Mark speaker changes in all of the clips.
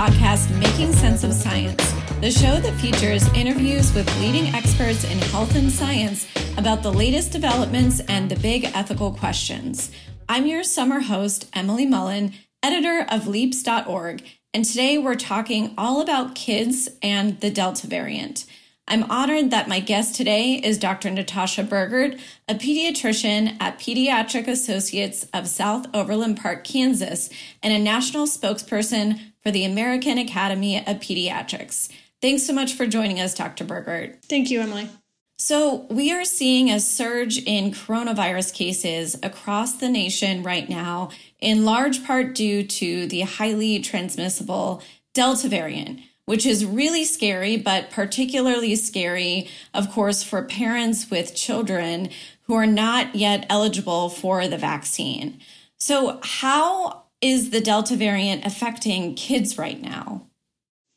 Speaker 1: podcast Making Sense of Science, the show that features interviews with leading experts in health and science about the latest developments and the big ethical questions. I'm your summer host, Emily Mullin, editor of leaps.org, and today we're talking all about kids and the Delta variant. I'm honored that my guest today is Dr. Natasha Burgert, a pediatrician at Pediatric Associates of South Overland Park, Kansas, and a national spokesperson for the American Academy of Pediatrics. Thanks so much for joining us, Dr. Burgert.
Speaker 2: Thank you, Emily.
Speaker 1: So, we are seeing a surge in coronavirus cases across the nation right now, in large part due to the highly transmissible Delta variant which is really scary, but particularly scary, of course, for parents with children who are not yet eligible for the vaccine. So, how is the Delta variant affecting kids right now?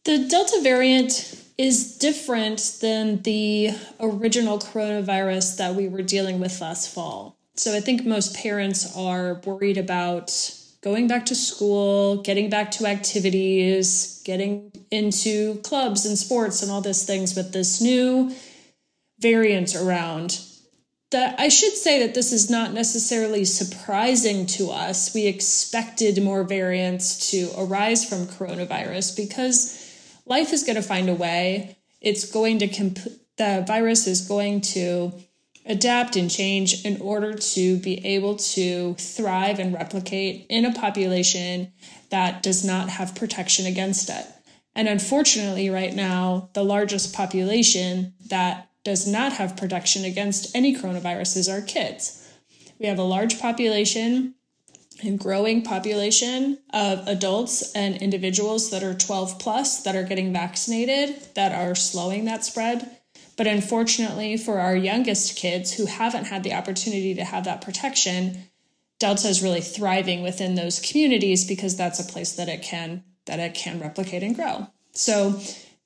Speaker 2: The Delta variant is different than the original coronavirus that we were dealing with last fall. So, I think most parents are worried about going back to school, getting back to activities, getting into clubs and sports and all these things with this new variant around. That I should say that this is not necessarily surprising to us. We expected more variants to arise from coronavirus because life is going to find a way. It's going to comp- the virus is going to adapt and change in order to be able to thrive and replicate in a population that does not have protection against it. And unfortunately, right now, the largest population that does not have protection against any coronaviruses are kids. We have a large population and growing population of adults and individuals that are 12 plus that are getting vaccinated that are slowing that spread but unfortunately, for our youngest kids who haven't had the opportunity to have that protection, Delta is really thriving within those communities because that's a place that it can that it can replicate and grow. So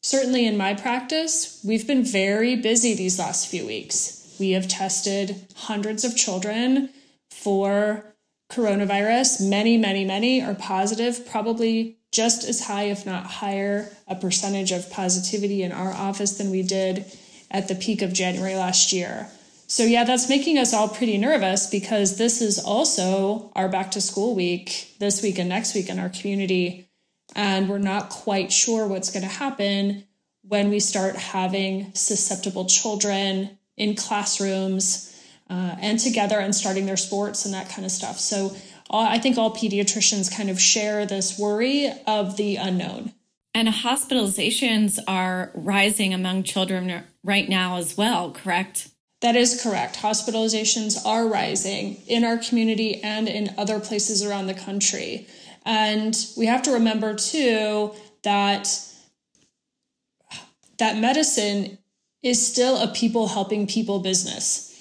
Speaker 2: certainly in my practice, we've been very busy these last few weeks. We have tested hundreds of children for coronavirus. Many, many, many are positive, probably just as high, if not higher, a percentage of positivity in our office than we did at the peak of January last year. So, yeah, that's making us all pretty nervous because this is also our back to school week this week and next week in our community. And we're not quite sure what's going to happen when we start having susceptible children in classrooms uh, and together and starting their sports and that kind of stuff. So, all, I think all pediatricians kind of share this worry of the unknown.
Speaker 1: And hospitalizations are rising among children right now as well, correct?
Speaker 2: That is correct. Hospitalizations are rising in our community and in other places around the country. And we have to remember too that that medicine is still a people helping people business.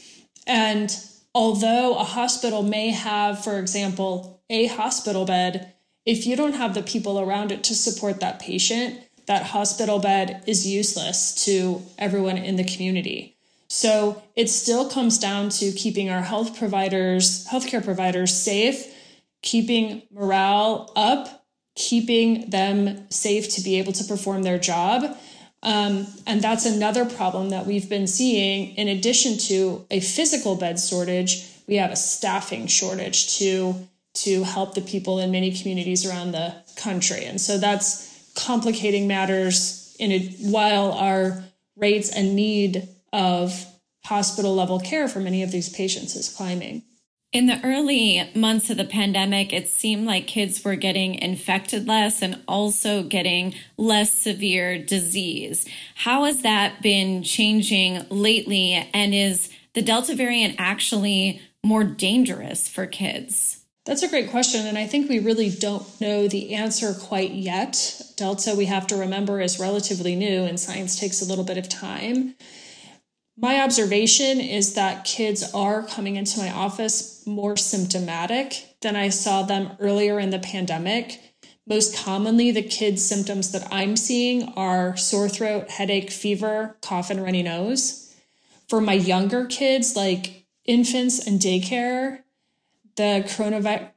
Speaker 2: And although a hospital may have, for example, a hospital bed, if you don't have the people around it to support that patient, that hospital bed is useless to everyone in the community. So it still comes down to keeping our health providers, healthcare providers safe, keeping morale up, keeping them safe to be able to perform their job. Um, and that's another problem that we've been seeing. In addition to a physical bed shortage, we have a staffing shortage to to help the people in many communities around the country. And so that's complicating matters in a, while our rates and need of hospital level care for many of these patients is climbing.
Speaker 1: In the early months of the pandemic, it seemed like kids were getting infected less and also getting less severe disease. How has that been changing lately? And is the Delta variant actually more dangerous for kids?
Speaker 2: That's a great question. And I think we really don't know the answer quite yet. Delta, we have to remember, is relatively new and science takes a little bit of time. My observation is that kids are coming into my office more symptomatic than I saw them earlier in the pandemic. Most commonly, the kids' symptoms that I'm seeing are sore throat, headache, fever, cough, and runny nose. For my younger kids, like infants and daycare, the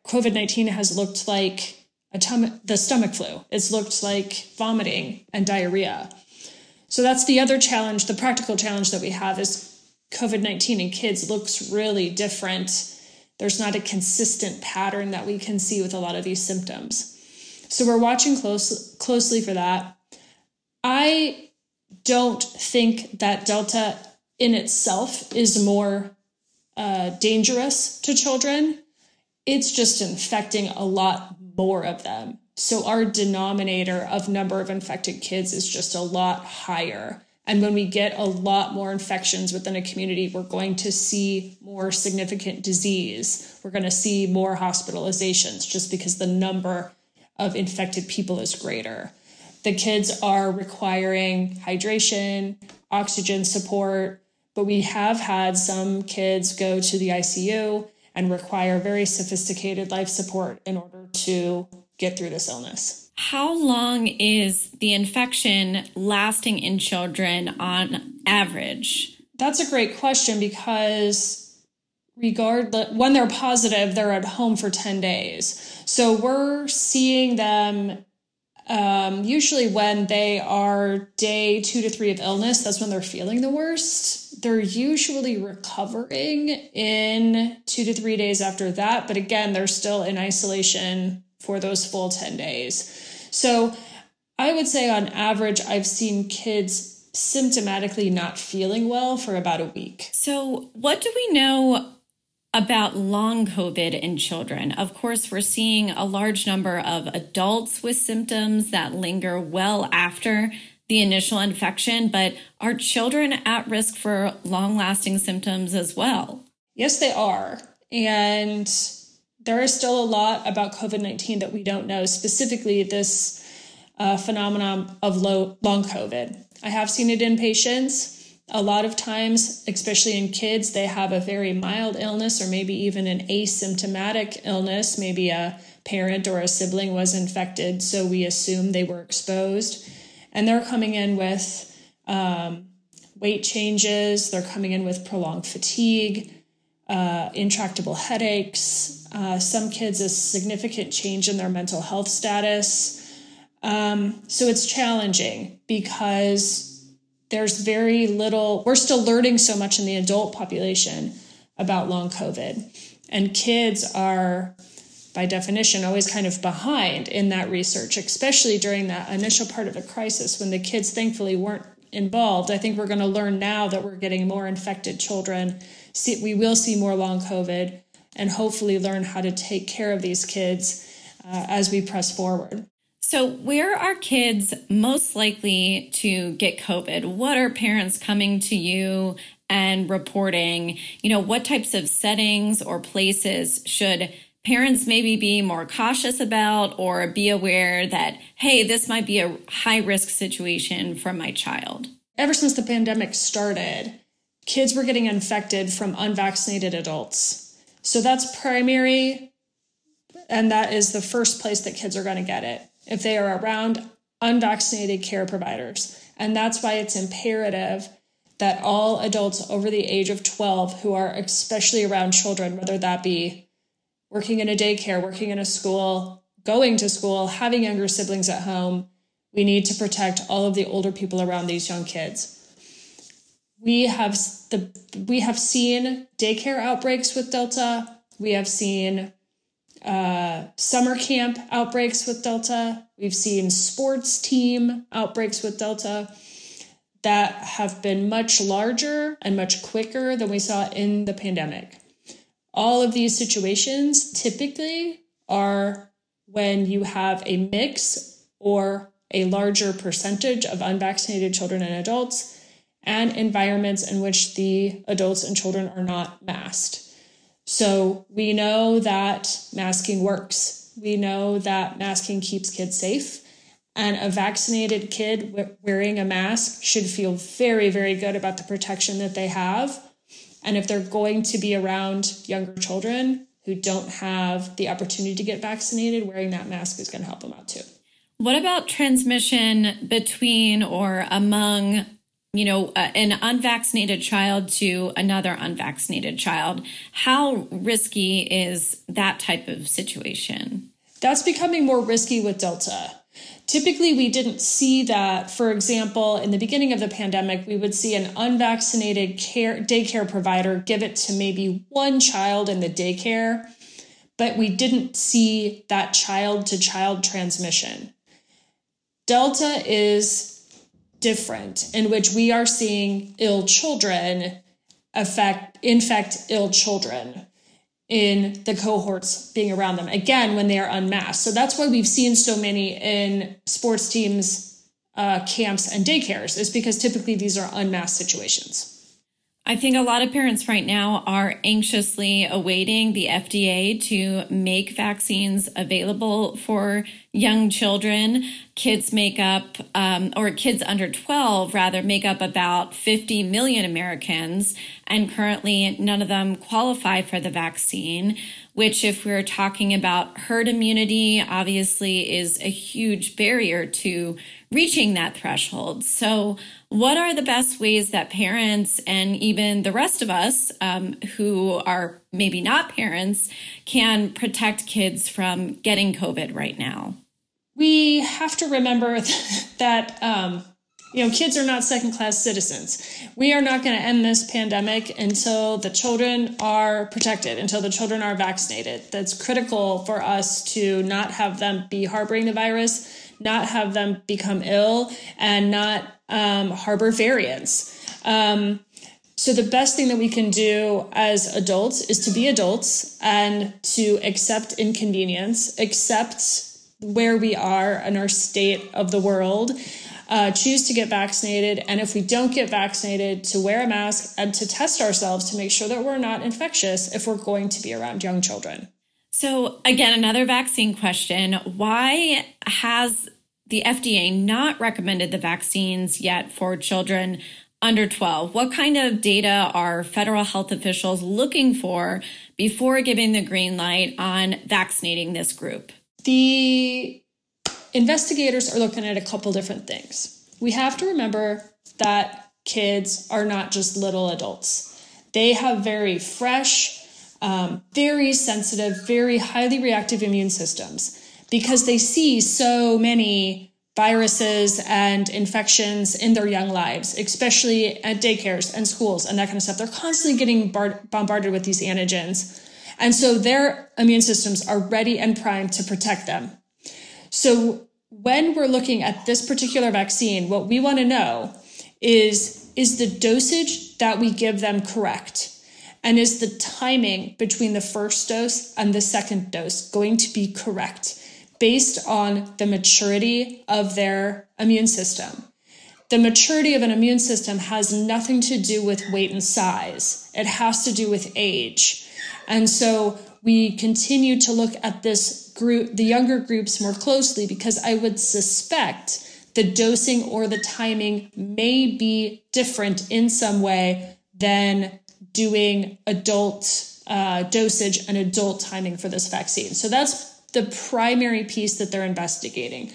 Speaker 2: COVID 19 has looked like a tom- the stomach flu. It's looked like vomiting and diarrhea. So that's the other challenge, the practical challenge that we have is COVID 19 in kids looks really different. There's not a consistent pattern that we can see with a lot of these symptoms. So we're watching close, closely for that. I don't think that Delta in itself is more uh, dangerous to children. It's just infecting a lot more of them. So our denominator of number of infected kids is just a lot higher. And when we get a lot more infections within a community, we're going to see more significant disease. We're going to see more hospitalizations just because the number of infected people is greater. The kids are requiring hydration, oxygen support, but we have had some kids go to the ICU and require very sophisticated life support in order to get through this illness.
Speaker 1: How long is the infection lasting in children on average?
Speaker 2: That's a great question because regardless when they're positive, they're at home for 10 days. So we're seeing them um, usually when they are day two to three of illness, that's when they're feeling the worst. They're usually recovering in two to three days after that. But again, they're still in isolation for those full 10 days. So I would say on average, I've seen kids symptomatically not feeling well for about a week.
Speaker 1: So, what do we know about long COVID in children? Of course, we're seeing a large number of adults with symptoms that linger well after the initial infection, but are children at risk for long lasting symptoms as well?
Speaker 2: Yes, they are. And there is still a lot about COVID 19 that we don't know, specifically this uh, phenomenon of low, long COVID. I have seen it in patients. A lot of times, especially in kids, they have a very mild illness or maybe even an asymptomatic illness. Maybe a parent or a sibling was infected, so we assume they were exposed. And they're coming in with um, weight changes, they're coming in with prolonged fatigue, uh, intractable headaches, uh, some kids a significant change in their mental health status. Um, so it's challenging because there's very little, we're still learning so much in the adult population about long COVID. And kids are, by definition, always kind of behind in that research, especially during that initial part of the crisis when the kids thankfully weren't involved. I think we're going to learn now that we're getting more infected children see, we will see more long COVID and hopefully learn how to take care of these kids uh, as we press forward.
Speaker 1: So, where are kids most likely to get COVID? What are parents coming to you and reporting? You know, what types of settings or places should parents maybe be more cautious about or be aware that, hey, this might be a high risk situation for my child?
Speaker 2: Ever since the pandemic started, kids were getting infected from unvaccinated adults. So that's primary, and that is the first place that kids are going to get it if they are around unvaccinated care providers. And that's why it's imperative that all adults over the age of 12 who are especially around children, whether that be working in a daycare, working in a school, going to school, having younger siblings at home, we need to protect all of the older people around these young kids we have the we have seen daycare outbreaks with Delta. We have seen uh, summer camp outbreaks with Delta. We've seen sports team outbreaks with Delta that have been much larger and much quicker than we saw in the pandemic. All of these situations typically are when you have a mix or a larger percentage of unvaccinated children and adults and environments in which the adults and children are not masked. So we know that masking works. We know that masking keeps kids safe. And a vaccinated kid wearing a mask should feel very, very good about the protection that they have. And if they're going to be around younger children who don't have the opportunity to get vaccinated, wearing that mask is going to help them out too.
Speaker 1: What about transmission between or among you know, uh, an unvaccinated child to another unvaccinated child. How risky is that type of situation?
Speaker 2: That's becoming more risky with Delta. Typically, we didn't see that. For example, in the beginning of the pandemic, we would see an unvaccinated care daycare provider give it to maybe one child in the daycare, but we didn't see that child to child transmission. Delta is different, in which we are seeing ill children affect infect ill children in the cohorts being around them again when they are unmasked. So that's why we've seen so many in sports teams uh, camps and daycares is because typically these are unmasked situations
Speaker 1: I think a lot of parents right now are anxiously awaiting the FDA to make vaccines available for young children. Kids make up, um, or kids under 12 rather, make up about 50 million Americans, and currently none of them qualify for the vaccine which, if we're talking about herd immunity, obviously is a huge barrier to reaching that threshold. So, what are the best ways that parents and even the rest of us um, who are maybe not parents can protect kids from getting COVID right now?
Speaker 2: We have to remember that um, you know, kids are not second class citizens. We are not going to end this pandemic until the children are protected, until the children are vaccinated. That's critical for us to not have them be harboring the virus, not have them become ill, and not um, harbor variants. Um, so, the best thing that we can do as adults is to be adults and to accept inconvenience, accept where we are in our state of the world uh, choose to get vaccinated. And if we don't get vaccinated, to wear a mask and to test ourselves to make sure that we're not infectious if we're going to be around young children.
Speaker 1: So, again, another vaccine question. Why has the FDA not recommended the vaccines yet for children under 12? What kind of data are federal health officials looking for before giving the green light on vaccinating this group?
Speaker 2: The investigators are looking at a couple different things. We have to remember that kids are not just little adults, they have very fresh, um, very sensitive, very highly reactive immune systems because they see so many viruses and infections in their young lives, especially at daycares and schools and that kind of stuff. They're constantly getting bar- bombarded with these antigens. And so their immune systems are ready and primed to protect them. So when we're looking at this particular vaccine, what we want to know is is the dosage that we give them correct? And is the timing between the first dose and the second dose going to be correct based on the maturity of their immune system? The maturity of an immune system has nothing to do with weight and size, it has to do with age. And so we continue to look at this group, the younger groups more closely, because I would suspect the dosing or the timing may be different in some way than doing adult uh, dosage and adult timing for this vaccine. So that's the primary piece that they're investigating.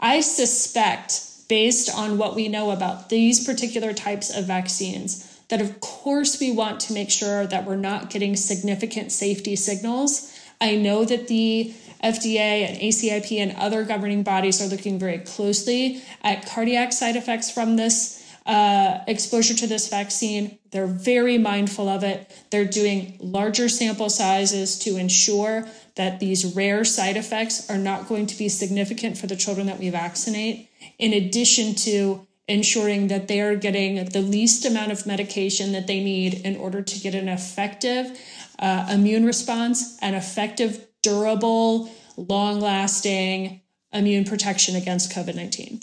Speaker 2: I suspect, based on what we know about these particular types of vaccines, that of course we want to make sure that we're not getting significant safety signals. I know that the FDA and ACIP and other governing bodies are looking very closely at cardiac side effects from this uh, exposure to this vaccine. They're very mindful of it. They're doing larger sample sizes to ensure that these rare side effects are not going to be significant for the children that we vaccinate, in addition to ensuring that they are getting the least amount of medication that they need in order to get an effective uh, immune response and effective, durable, long lasting immune protection against COVID 19.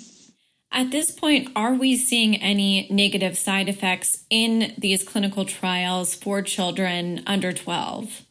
Speaker 1: At this point, are we seeing any negative side effects in these clinical trials for children under 12?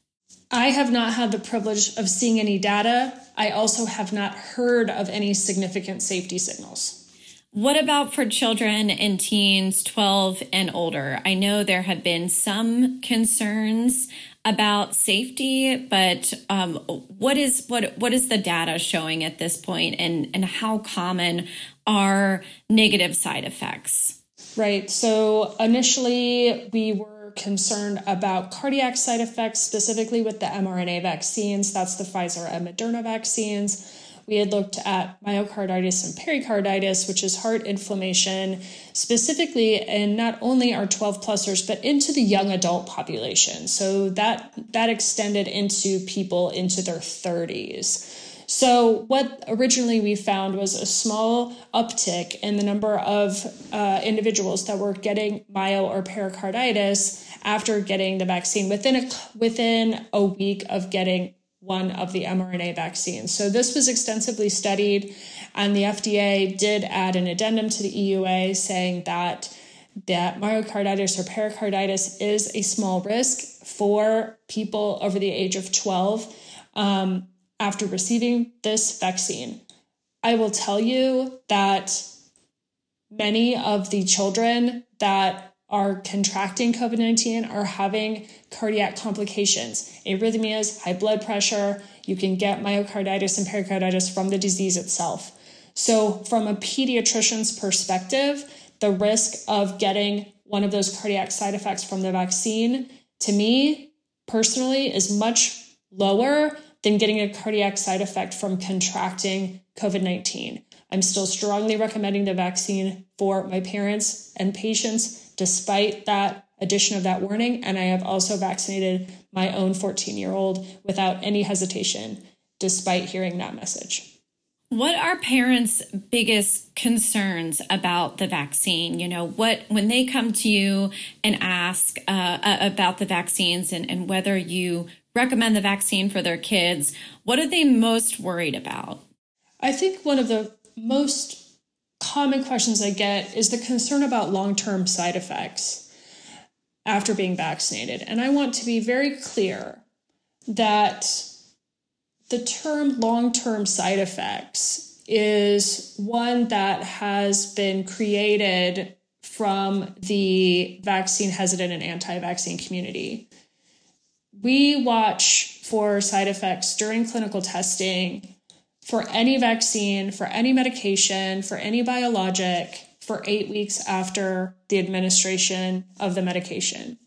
Speaker 2: I have not had the privilege of seeing any data. I also have not heard of any significant safety signals.
Speaker 1: What about for children and teens 12 and older? I know there have been some concerns about safety, but um, what is what what is the data showing at this point, and and how common are negative side effects?
Speaker 2: Right. So initially, we were concerned about cardiac side effects, specifically with the mRNA vaccines. That's the Pfizer and Moderna vaccines. We had looked at myocarditis and pericarditis, which is heart inflammation, specifically in not only our 12 plusers, but into the young adult population. So that, that extended into people into their 30s. So, what originally we found was a small uptick in the number of uh, individuals that were getting myo or pericarditis after getting the vaccine within a within a week of getting one of the mRNA vaccines. So this was extensively studied, and the FDA did add an addendum to the EUA saying that that myocarditis or pericarditis is a small risk for people over the age of 12 um, after receiving this vaccine. I will tell you that many of the children that are contracting COVID 19 are having cardiac complications, arrhythmias, high blood pressure. You can get myocarditis and pericarditis from the disease itself. So, from a pediatrician's perspective, the risk of getting one of those cardiac side effects from the vaccine, to me personally, is much lower than getting a cardiac side effect from contracting COVID 19. I'm still strongly recommending the vaccine for my parents and patients despite that addition of that warning. And I have also vaccinated my own 14 year old without any hesitation, despite hearing that message.
Speaker 1: What are parents' biggest concerns about the vaccine? You know, what when they come to you and ask uh, about the vaccines and, and whether you recommend the vaccine for their kids, what are they most worried about?
Speaker 2: I think one of the most common questions I get is the concern about long term side effects after being vaccinated. And I want to be very clear that the term long term side effects is one that has been created from the vaccine hesitant and anti vaccine community. We watch for side effects during clinical testing for any vaccine, for any medication, for any biologic for eight weeks after the administration of the medication.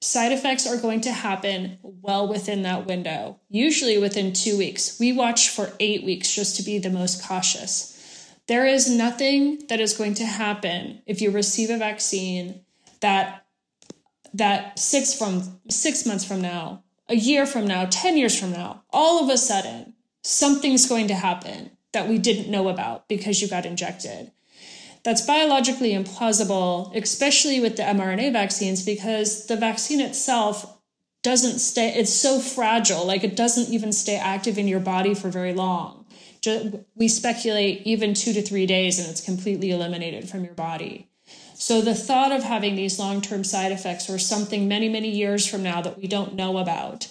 Speaker 2: Side effects are going to happen well within that window, usually within two weeks. We watch for eight weeks just to be the most cautious. There is nothing that is going to happen if you receive a vaccine that that six from six months from now, a year from now, 10 years from now, all of a sudden something's going to happen that we didn't know about because you got injected. That's biologically implausible, especially with the mRNA vaccines, because the vaccine itself doesn't stay, it's so fragile, like it doesn't even stay active in your body for very long. We speculate even two to three days and it's completely eliminated from your body. So the thought of having these long term side effects or something many, many years from now that we don't know about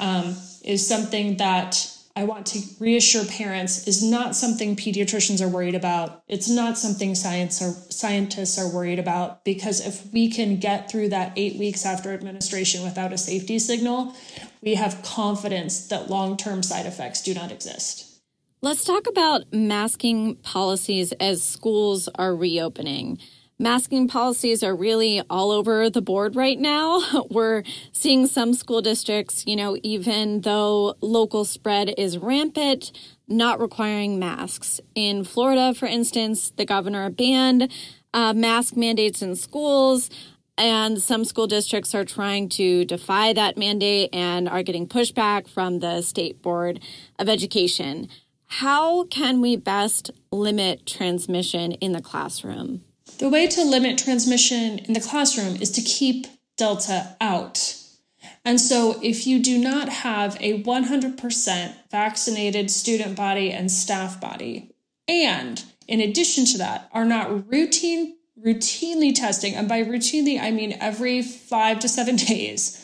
Speaker 2: um, is something that I want to reassure parents is not something pediatricians are worried about. It's not something science or scientists are worried about because if we can get through that 8 weeks after administration without a safety signal, we have confidence that long-term side effects do not exist.
Speaker 1: Let's talk about masking policies as schools are reopening masking policies are really all over the board right now. We're seeing some school districts, you know, even though local spread is rampant, not requiring masks. In Florida, for instance, the governor banned uh, mask mandates in schools. And some school districts are trying to defy that mandate and are getting pushback from the State Board of Education. How can we best limit transmission in the classroom?
Speaker 2: The way to limit transmission in the classroom is to keep Delta out. And so, if you do not have a 100% vaccinated student body and staff body, and in addition to that, are not routine routinely testing, and by routinely I mean every five to seven days,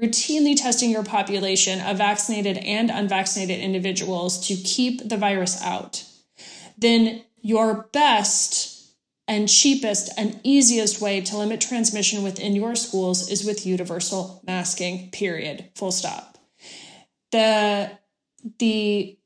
Speaker 2: routinely testing your population of vaccinated and unvaccinated individuals to keep the virus out, then your best and cheapest and easiest way to limit transmission within your schools is with universal masking period full stop. The the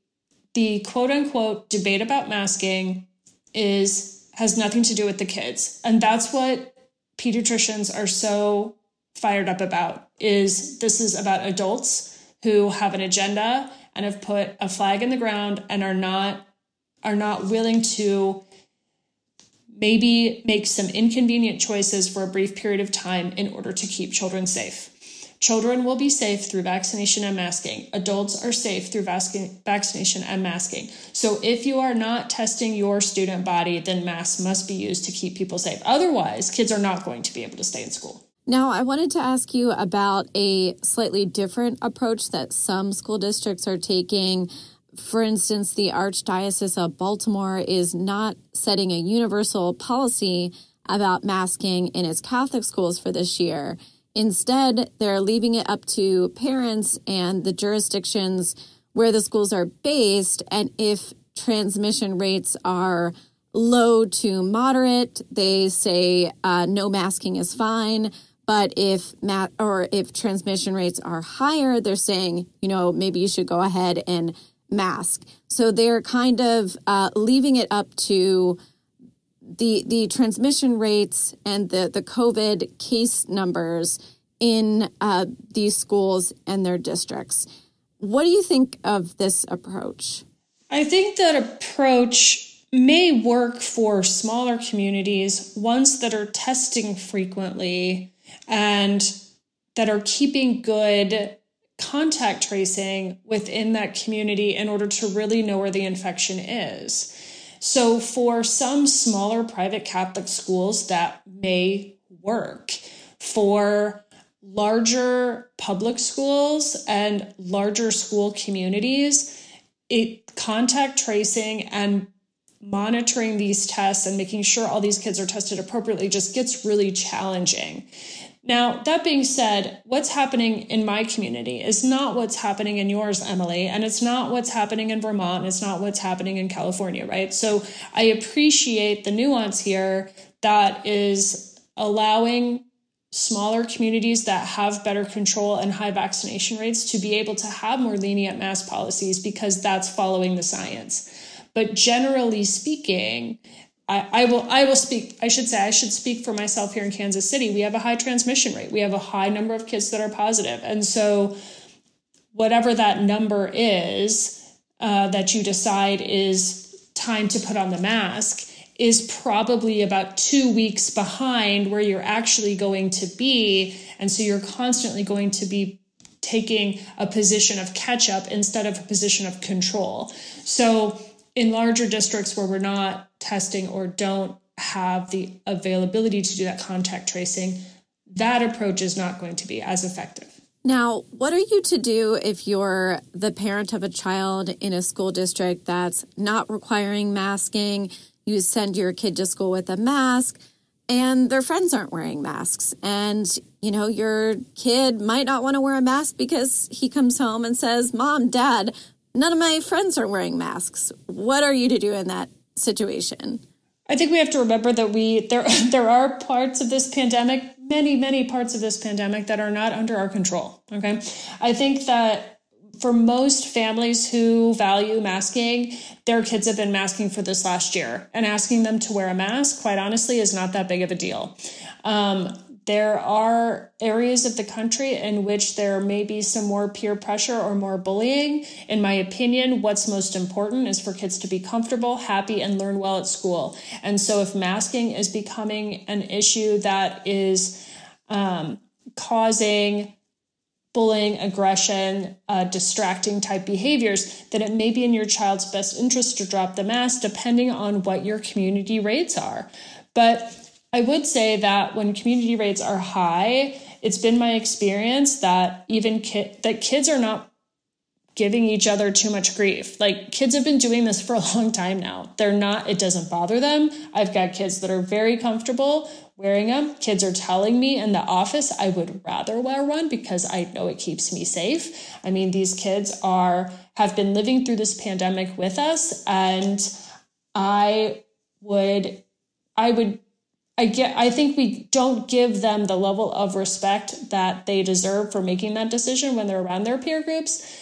Speaker 2: the quote unquote debate about masking is has nothing to do with the kids. And that's what pediatricians are so fired up about is this is about adults who have an agenda and have put a flag in the ground and are not are not willing to maybe make some inconvenient choices for a brief period of time in order to keep children safe. Children will be safe through vaccination and masking. Adults are safe through vaccination and masking. So if you are not testing your student body, then masks must be used to keep people safe. Otherwise, kids are not going to be able to stay in school.
Speaker 1: Now, I wanted to ask you about a slightly different approach that some school districts are taking. For instance, the Archdiocese of Baltimore is not setting a universal policy about masking in its Catholic schools for this year. Instead, they're leaving it up to parents and the jurisdictions where the schools are based. And if transmission rates are low to moderate, they say uh, no masking is fine. But if mat or if transmission rates are higher, they're saying, you know, maybe you should go ahead and mask. So they're kind of uh, leaving it up to the the transmission rates and the the COVID case numbers in uh, these schools and their districts. What do you think of this approach?
Speaker 2: I think that approach may work for smaller communities, ones that are testing frequently and that are keeping good contact tracing within that community in order to really know where the infection is. So, for some smaller private Catholic schools, that may work. For larger public schools and larger school communities, it contact tracing and monitoring these tests and making sure all these kids are tested appropriately just gets really challenging. Now, that being said, what's happening in my community is not what's happening in yours, Emily, and it's not what's happening in Vermont, and it's not what's happening in California, right? So I appreciate the nuance here that is allowing smaller communities that have better control and high vaccination rates to be able to have more lenient mask policies because that's following the science. But generally speaking, I, I will I will speak I should say I should speak for myself here in Kansas City. We have a high transmission rate. We have a high number of kids that are positive. And so whatever that number is uh, that you decide is time to put on the mask is probably about two weeks behind where you're actually going to be. And so you're constantly going to be taking a position of catch up instead of a position of control. So in larger districts where we're not testing or don't have the availability to do that contact tracing, that approach is not going to be as effective.
Speaker 1: Now, what are you to do if you're the parent of a child in a school district that's not requiring masking? You send your kid to school with a mask and their friends aren't wearing masks. And, you know, your kid might not want to wear a mask because he comes home and says, Mom, Dad, none of my friends are wearing masks. What are you to do in that situation?
Speaker 2: I think we have to remember that we there there are parts of this pandemic, many many parts of this pandemic that are not under our control, okay? I think that for most families who value masking, their kids have been masking for this last year, and asking them to wear a mask, quite honestly, is not that big of a deal. Um, there are areas of the country in which there may be some more peer pressure or more bullying. In my opinion, what's most important is for kids to be comfortable, happy, and learn well at school. And so, if masking is becoming an issue that is um, causing bullying, aggression, uh, distracting type behaviors, then it may be in your child's best interest to drop the mask depending on what your community rates are. But I would say that when community rates are high, it's been my experience that even ki- that kids are not giving each other too much grief. Like kids have been doing this for a long time now. They're not it doesn't bother them. I've got kids that are very comfortable wearing them. Kids are telling me in the office I would rather wear one because I know it keeps me safe. I mean, these kids are have been living through this pandemic with us and I would I would I get I think we don't give them the level of respect that they deserve for making that decision when they're around their peer groups,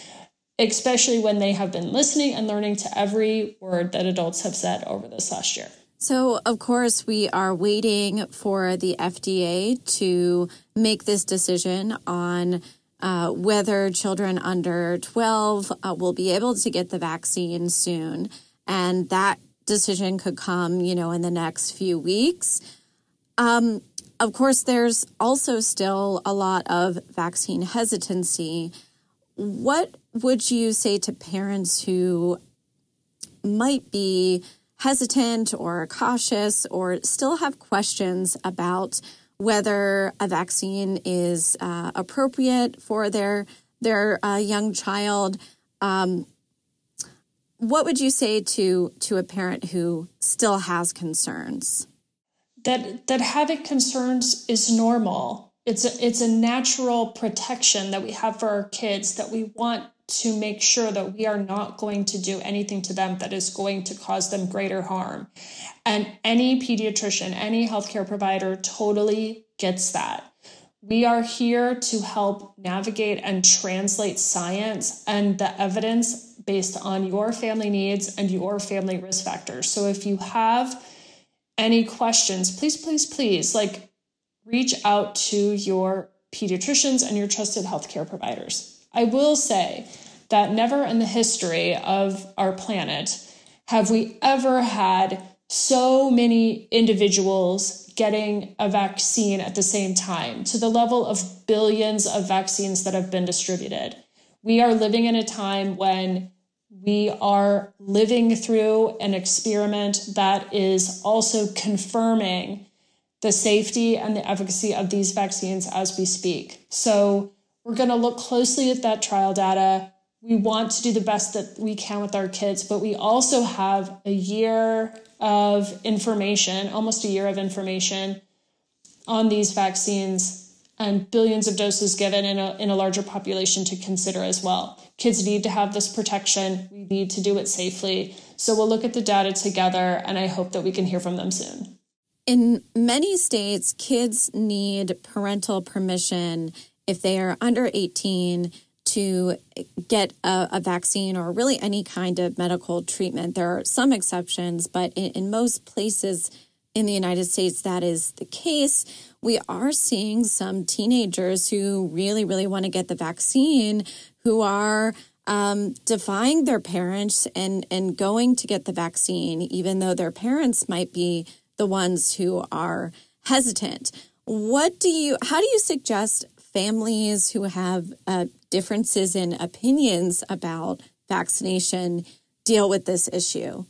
Speaker 2: especially when they have been listening and learning to every word that adults have said over this last year.
Speaker 1: So, of course, we are waiting for the FDA to make this decision on uh, whether children under 12 uh, will be able to get the vaccine soon. And that decision could come, you know, in the next few weeks. Um, of course, there's also still a lot of vaccine hesitancy. What would you say to parents who might be hesitant or cautious or still have questions about whether a vaccine is uh, appropriate for their their uh, young child? Um, what would you say to to a parent who still has concerns?
Speaker 2: That that having concerns is normal. It's a, it's a natural protection that we have for our kids that we want to make sure that we are not going to do anything to them that is going to cause them greater harm. And any pediatrician, any healthcare provider totally gets that. We are here to help navigate and translate science and the evidence based on your family needs and your family risk factors. So if you have any questions, please, please, please, like reach out to your pediatricians and your trusted healthcare providers. I will say that never in the history of our planet have we ever had so many individuals getting a vaccine at the same time to the level of billions of vaccines that have been distributed. We are living in a time when we are living through an experiment that is also confirming the safety and the efficacy of these vaccines as we speak. So, we're going to look closely at that trial data. We want to do the best that we can with our kids, but we also have a year of information, almost a year of information on these vaccines and billions of doses given in a, in a larger population to consider as well. Kids need to have this protection. We need to do it safely. So we'll look at the data together, and I hope that we can hear from them soon.
Speaker 1: In many states, kids need parental permission if they are under 18 to get a, a, vaccine or really any kind of medical treatment. There are some exceptions, but in, in most places in the United States, that is the case. We are seeing some teenagers who really, really want to get the vaccine who are um, defying their parents and, and going to get the vaccine, even though their parents might be the ones who are hesitant. What do you, how do you suggest families who have uh, differences in opinions about vaccination deal with this issue?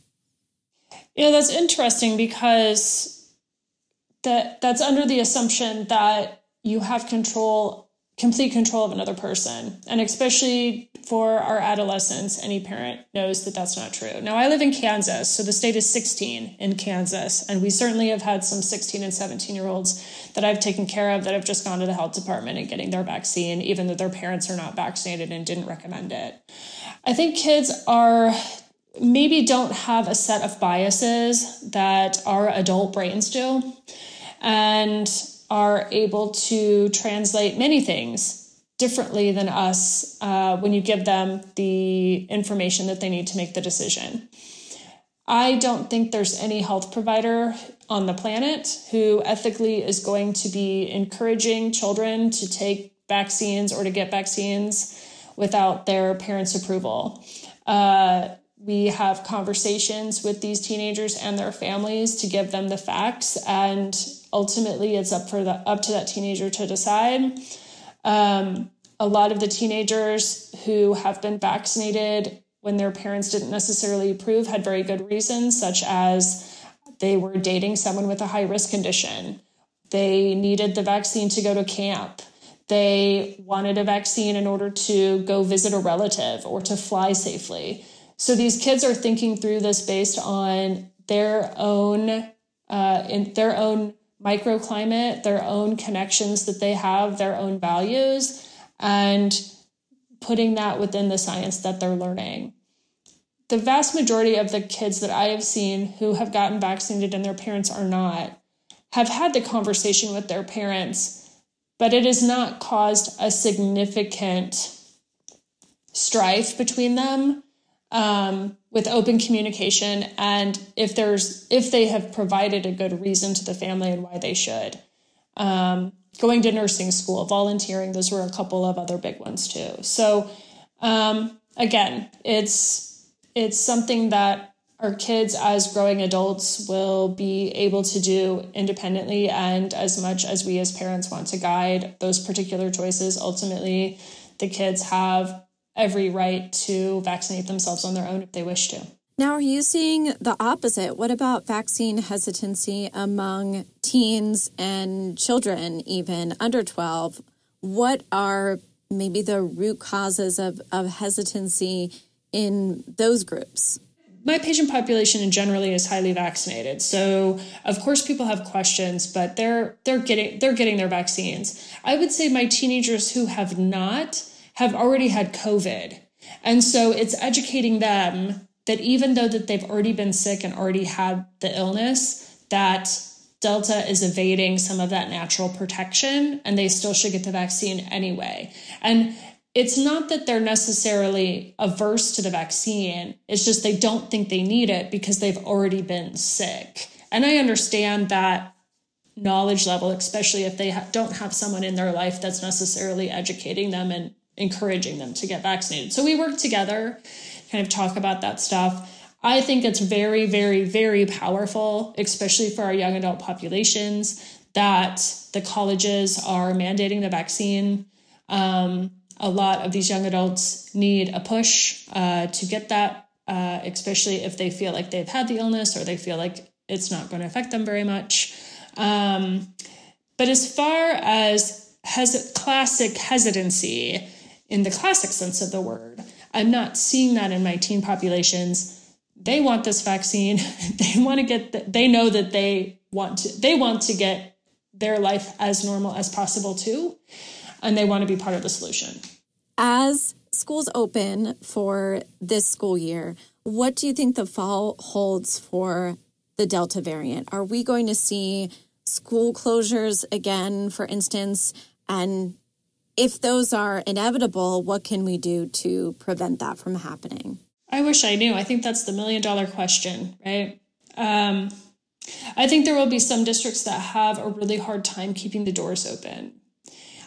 Speaker 2: Yeah, that's interesting because that that's under the assumption that you have control complete control of another person. And especially for our adolescents, any parent knows that that's not true. Now, I live in Kansas, so the state is 16 in Kansas, and we certainly have had some 16 and 17 year olds that I've taken care of that have just gone to the health department and getting their vaccine, even though their parents are not vaccinated and didn't recommend it. I think kids are maybe don't have a set of biases that our adult brains do. And are able to translate many things differently than us uh, when you give them the information that they need to make the decision. I don't think there's any health provider on the planet who ethically is going to be encouraging children to take vaccines or to get vaccines without their parents' approval. Uh, we have conversations with these teenagers and their families to give them the facts and ultimately it's up for the up to that teenager to decide. Um, a lot of the teenagers who have been vaccinated when their parents didn't necessarily approve had very good reasons such as they were dating someone with a high risk condition. They needed the vaccine to go to camp. They wanted a vaccine in order to go visit a relative or to fly safely. So these kids are thinking through this based on their own uh, in their own microclimate, their own connections that they have, their own values, and putting that within the science that they're learning. The vast majority of the kids that I have seen who have gotten vaccinated and their parents are not have had the conversation with their parents, but it has not caused a significant strife between them um, with open communication and if there's if they have provided a good reason to the family and why they should um, going to nursing school volunteering those were a couple of other big ones too. So um, again it's it's something that our kids as growing adults will be able to do independently and as much as we as parents want to guide those particular choices ultimately the kids have every right to vaccinate themselves on their own if they wish to.
Speaker 1: Now, are you seeing the opposite? What about vaccine hesitancy among teens and children, even under 12? What are maybe the root causes of, of hesitancy in those groups?
Speaker 2: My patient population generally is highly vaccinated. So, of course people have questions, but they're they're getting they're getting their vaccines. I would say my teenagers who have not have already had COVID. And so it's educating them that even though that they've already been sick and already had the illness, that Delta is evading some of that natural protection and they still should get the vaccine anyway. And it's not that they're necessarily averse to the vaccine, it's just they don't think they need it because they've already been sick. And I understand that knowledge level, especially if they ha- don't have someone in their life that's necessarily educating them and encouraging them to get vaccinated. So we work together, kind of talk about that stuff. I think it's very, very, very powerful, especially for our young adult populations, that the colleges are mandating the vaccine. Um, a lot of these young adults need a push uh, to get that, uh, especially if they feel like they've had the illness or they feel like it's not going to affect them very much. Um, but as far as has classic hesitancy, in the classic sense of the word. I'm not seeing that in my teen populations. They want this vaccine. they want to get the, they know that they want to they want to get their life as normal as possible too and they want to be part of the solution.
Speaker 1: As schools open for this school year, what do you think the fall holds for the Delta variant? Are we going to see school closures again, for instance, and if those are inevitable, what can we do to prevent that from happening?
Speaker 2: I wish I knew. I think that's the million dollar question, right? Um, I think there will be some districts that have a really hard time keeping the doors open.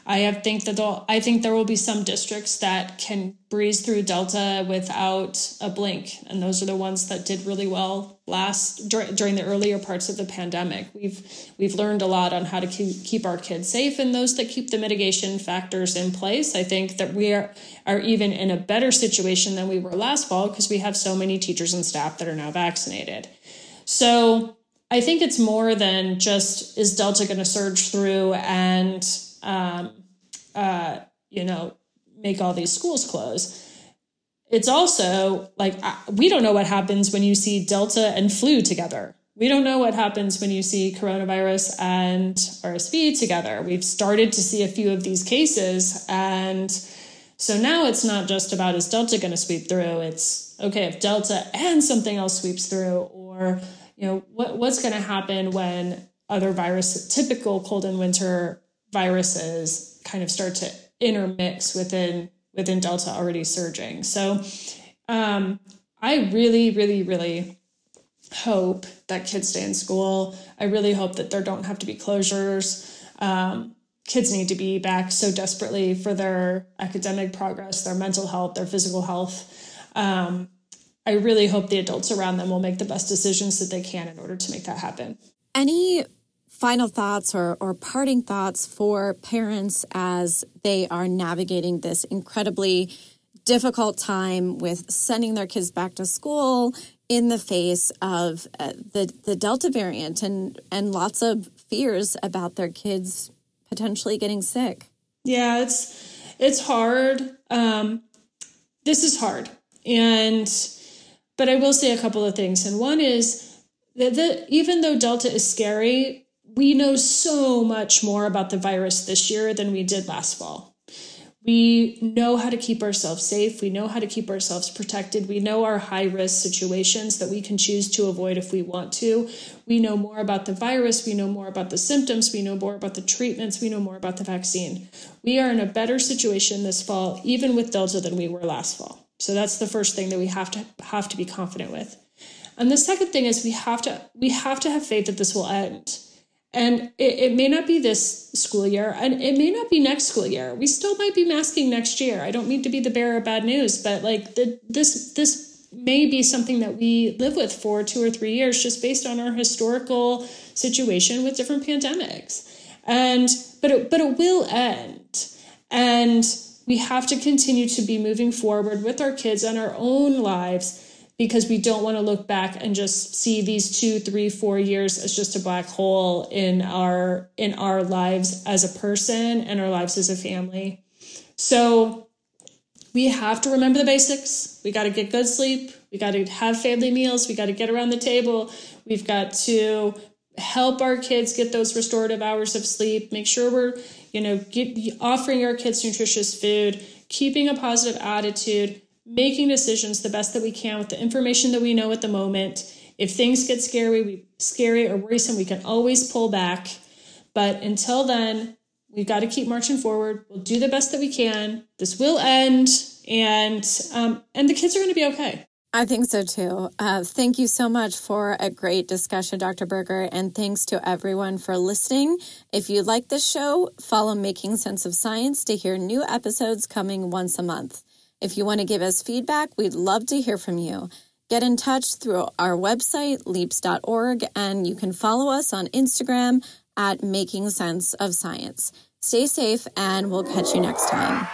Speaker 2: I have think that I think there will be some districts that can breeze through Delta without a blink, and those are the ones that did really well last dur- during the earlier parts of the pandemic. We've we've learned a lot on how to keep, keep our kids safe, and those that keep the mitigation factors in place. I think that we are are even in a better situation than we were last fall because we have so many teachers and staff that are now vaccinated. So I think it's more than just is Delta going to surge through and um, uh, you know, make all these schools close. It's also like we don't know what happens when you see Delta and flu together. We don't know what happens when you see coronavirus and RSV together. We've started to see a few of these cases. And so now it's not just about is Delta going to sweep through? It's okay, if Delta and something else sweeps through, or, you know, what, what's going to happen when other virus, typical cold and winter viruses kind of start to intermix within within Delta already surging. So um, I really, really, really hope that kids stay in school. I really hope that there don't have to be closures. Um, kids need to be back so desperately for their academic progress, their mental health, their physical health. Um, I really hope the adults around them will make the best decisions that they can in order to make that happen.
Speaker 1: Any final thoughts or, or parting thoughts for parents as they are navigating this incredibly difficult time with sending their kids back to school in the face of uh, the the Delta variant and and lots of fears about their kids potentially getting sick.
Speaker 2: Yeah, it's it's hard. Um, this is hard, and but I will say a couple of things. And one is that the, even though Delta is scary, we know so much more about the virus this year than we did last fall. We know how to keep ourselves safe. We know how to keep ourselves protected. We know our high risk situations that we can choose to avoid if we want to. We know more about the virus. We know more about the symptoms. We know more about the treatments. We know more about the vaccine. We are in a better situation this fall, even with Delta, than we were last fall. So that's the first thing that we have to have to be confident with. And the second thing is we have to we have to have faith that this will end. And it, it may not be this school year, and it may not be next school year. We still might be masking next year. I don't mean to be the bearer of bad news, but like the, this this may be something that we live with for two or three years, just based on our historical situation with different pandemics. And but it, but it will end, and we have to continue to be moving forward with our kids and our own lives because we don't want to look back and just see these two three four years as just a black hole in our in our lives as a person and our lives as a family. So we have to remember the basics. We got to get good sleep. We got to have family meals. We got to get around the table. We've got to help our kids get those restorative hours of sleep. Make sure we're you know get, offering our kids nutritious food keeping a positive attitude making decisions the best that we can with the information that we know at the moment. If things get scary, we scary or worrisome, we can always pull back. But until then, we've got to keep marching forward. We'll do the best that we can. This will end, and um, and the kids are going to be okay.
Speaker 1: I think so too. Uh, thank you so much for a great discussion, Dr. Berger, and thanks to everyone for listening. If you like this show, follow Making Sense of Science to hear new episodes coming once a month. If you want to give us feedback, we'd love to hear from you. Get in touch through our website, leaps.org, and you can follow us on Instagram at Making Sense of Science. Stay safe, and we'll catch you next time.